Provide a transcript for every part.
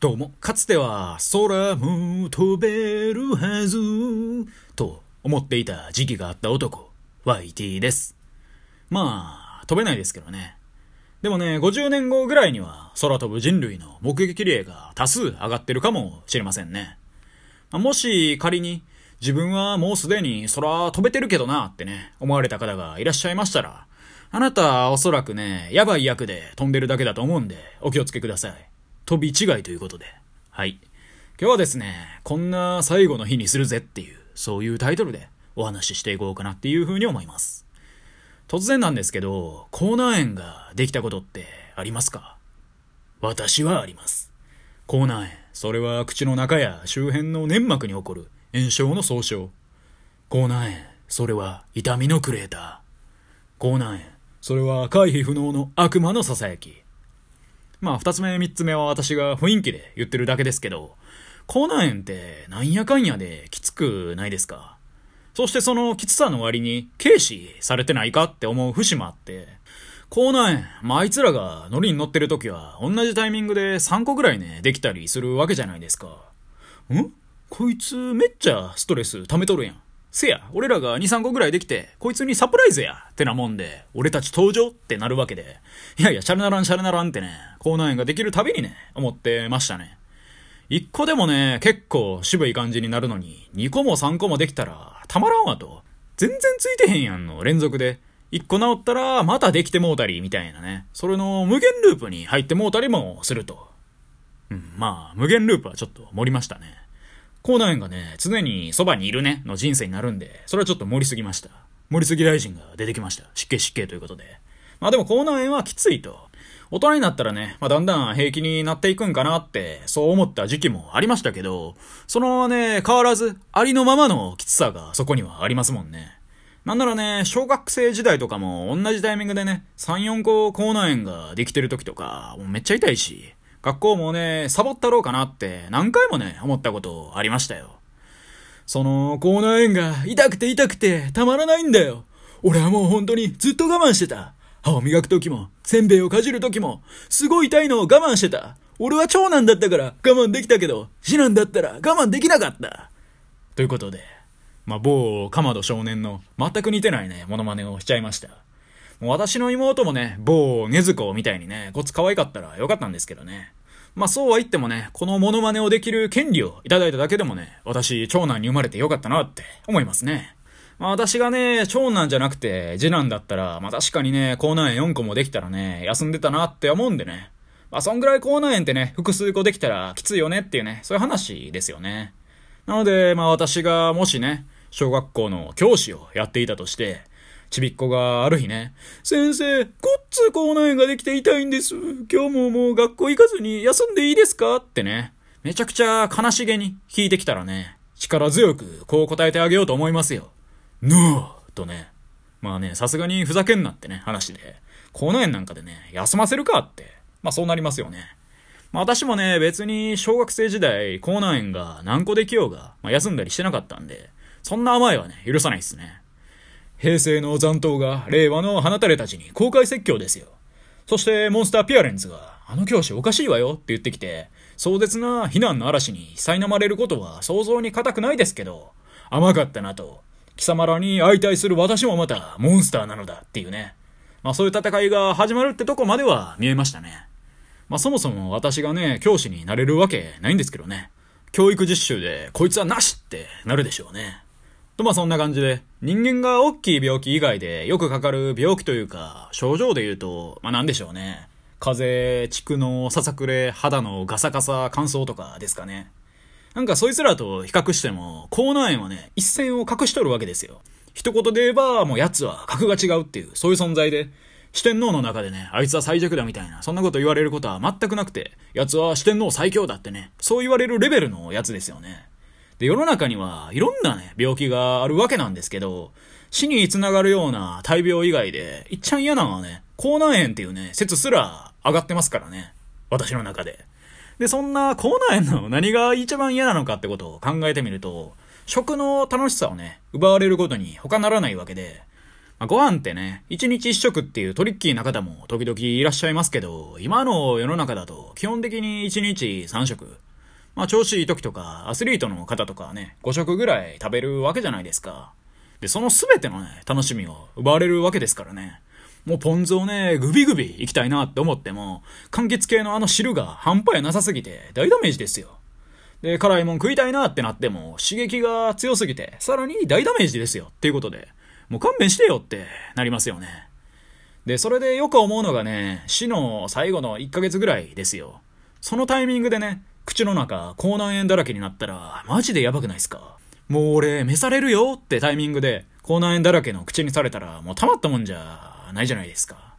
どうも、かつては空も飛べるはずと思っていた時期があった男、YT です。まあ、飛べないですけどね。でもね、50年後ぐらいには空飛ぶ人類の目撃例が多数上がってるかもしれませんね。もし仮に自分はもうすでに空飛べてるけどなってね、思われた方がいらっしゃいましたら、あなたはおそらくね、やばい役で飛んでるだけだと思うんで、お気をつけください。飛び違いということで。はい。今日はですね、こんな最後の日にするぜっていう、そういうタイトルでお話ししていこうかなっていうふうに思います。突然なんですけど、口内炎ができたことってありますか？私はあります。口内炎、それは口の中や周辺の粘膜に起こる炎症の総称。口内炎、それは痛みのクレーター。口内炎、それは回避不能の悪魔の囁き。まあ、二つ目、三つ目は私が雰囲気で言ってるだけですけど、口内炎ってなんやかんやできつくないですか？そしてそのきつさの割に軽視されてないかって思う節もあって、口内炎、まあ、あいつらが乗りに乗ってる時は同じタイミングで3個ぐらいね、できたりするわけじゃないですか。ん？こいつめっちゃストレス溜めとるやん。せや、俺らが2、3個ぐらいできて、こいつにサプライズやってなもんで、俺たち登場ってなるわけで、いやいや、シャルナランシャルナランってね、口内炎ができるたびにね、思ってましたね。1個でもね、結構渋い感じになるのに、2個も3個もできたら、たまらんわと。全然ついてへんやんの連続で。1個治ったら、またできてもうたり、みたいなね。それの無限ループに入ってもうたりもすると。うん、まあ、無限ループはちょっと盛りましたね。口内炎がね、常にそばにいるね、の人生になるんで、それはちょっと盛りすぎました。盛りすぎ大臣が出てきました。湿気湿気ということで。まあでも口内炎はきついと。大人になったらね、まあだんだん平気になっていくんかなって、そう思った時期もありましたけど、そのね、変わらず、ありのままのきつさがそこにはありますもんね。なんならね、小学生時代とかも同じタイミングでね、3、4個口内炎ができてる時とか、もうめっちゃ痛いし、学校もね、サボったろうかなって何回もね、思ったことありましたよ。その、口内炎が痛くて痛くてたまらないんだよ。俺はもう本当にずっと我慢してた。歯を磨く時も、せんべいをかじる時も、すごい痛いのを我慢してた。俺は長男だったから我慢できたけど、次男だったら我慢できなかった。ということで、まあ、某、かまど少年の全く似てないね、モノマネをしちゃいました。私の妹もね、某ねずこみたいにね、こっち可愛かったらよかったんですけどね。まあそうは言ってもね、このモノマネをできる権利をいただいただけでもね、私、長男に生まれてよかったなって思いますね。まあ私がね、長男じゃなくて次男だったら、まあ確かにね、口内炎4個もできたらね、休んでたなって思うんでね。まあそんぐらい口内炎ってね、複数個できたらきついよねっていうね、そういう話ですよね。なので、まあ私がもしね、小学校の教師をやっていたとして、ちびっこがある日ね、先生、ごっつ口内炎ができて痛いんです。今日ももう学校行かずに休んでいいですか？ってね、めちゃくちゃ悲しげに聞いてきたらね、力強くこう答えてあげようと思いますよ。ノーとね。まあね、さすがにふざけんなってね、話で。口内炎なんかでね、休ませるかって。まあそうなりますよね。まあ私もね、別に小学生時代、口内炎が何個できようが、まあ休んだりしてなかったんで、そんな甘えはね、許さないっすね。平成の残党が令和の放たれたちに公開説教ですよ。そしてモンスターピアレンツが、あの教師おかしいわよって言ってきて、壮絶な非難の嵐に苛まれることは想像に難くないですけど、甘かったなと。貴様らに相対する私もまたモンスターなのだっていうね。まあそういう戦いが始まるってとこまでは見えましたね。まあそもそも私がね、教師になれるわけないんですけどね。教育実習でこいつはなしってなるでしょうね。とまあそんな感じで、人間が大きい病気以外でよくかかる病気というか、症状で言うと、まあなんでしょうね。風邪、蓄膿、ささくれ、肌のガサガサ、乾燥とかですかね。なんかそいつらと比較しても、口内炎はね、一線を隠しとるわけですよ。一言で言えば、もう奴は格が違うっていう、そういう存在で、四天王の中でね、あいつは最弱だみたいな、そんなこと言われることは全くなくて、奴は四天王最強だってね、そう言われるレベルのやつですよね。で、世の中にはいろんなね、病気があるわけなんですけど、死につながるような大病以外で、いっちゃん嫌なのはね、口内炎っていうね、説すら上がってますからね。私の中で。で、そんな口内炎の何が一番嫌なのかってことを考えてみると、食の楽しさをね、奪われることに他ならないわけで、まあ、ご飯ってね、一日一食っていうトリッキーな方も時々いらっしゃいますけど、今の世の中だと基本的に一日三食。まあ調子いい時とか、アスリートの方とかね、5食ぐらい食べるわけじゃないですか。で、その全てのね、楽しみを奪われるわけですからね。もうポン酢をね、グビグビ行きたいなって思っても、柑橘系のあの汁が半端やなさすぎて大ダメージですよ。で、辛いもん食いたいなってなっても、刺激が強すぎて、さらに大ダメージですよ。っていうことで、もう勘弁してよってなりますよね。で、それでよく思うのがね、死の最後の1ヶ月ぐらいですよ。そのタイミングでね、口の中、口内炎だらけになったら、マジでやばくないっすか？もう俺、召されるよってタイミングで、口内炎だらけの口にされたら、もうたまったもんじゃないじゃないですか。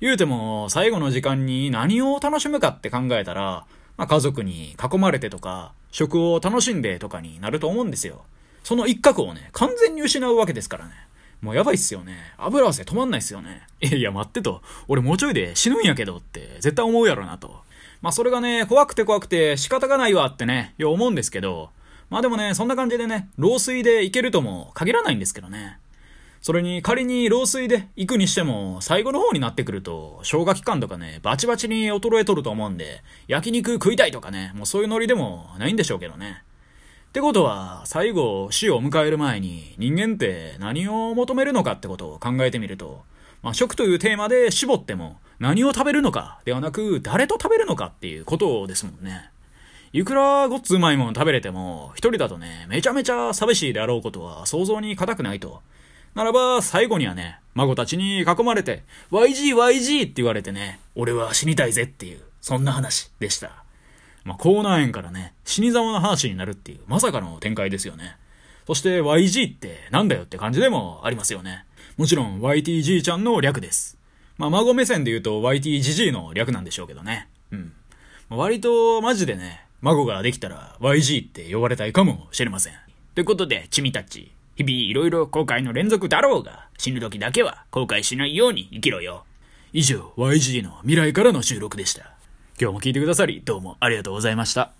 言うても、最後の時間に何を楽しむかって考えたら、まあ、家族に囲まれてとか、食を楽しんでとかになると思うんですよ。その一角をね、完全に失うわけですからね。もうやばいっすよね。油汗止まんないっすよね。いやいや、待ってと。俺もうちょいで死ぬんやけどって絶対思うやろなと。まあそれがね、怖くて怖くて仕方がないわってね、よう思うんですけど、まあでもね、そんな感じでね、老衰でいけるとも限らないんですけどね。それに仮に老衰で行くにしても、最後の方になってくると、消化器官とかね、バチバチに衰えとると思うんで、焼肉食いたいとかね、もうそういうノリでもないんでしょうけどね。ってことは、最後、死を迎える前に、人間って何を求めるのかってことを考えてみると、まあ、食というテーマで絞っても、何を食べるのかではなく、誰と食べるのかっていうことですもんね。いくらごっつうまいもん食べれても、一人だとね、めちゃめちゃ寂しいであろうことは想像に難くないと。ならば、最後にはね、孫たちに囲まれて、YG、YG って言われてね、俺は死にたいぜっていう、そんな話でした。まあ、口内炎からね、死に様の話になるっていう、まさかの展開ですよね。そして YG ってなんだよって感じでもありますよね。もちろん YTG ちゃんの略です。まあ、孫目線で言うと YTGG の略なんでしょうけどね。うん。割とマジでね、孫ができたら YG って呼ばれたいかもしれません。ということで、チミたち、日々いろいろ後悔の連続だろうが、死ぬ時だけは後悔しないように生きろよ。以上、YG の未来からの収録でした。今日も聞いてくださり、どうもありがとうございました。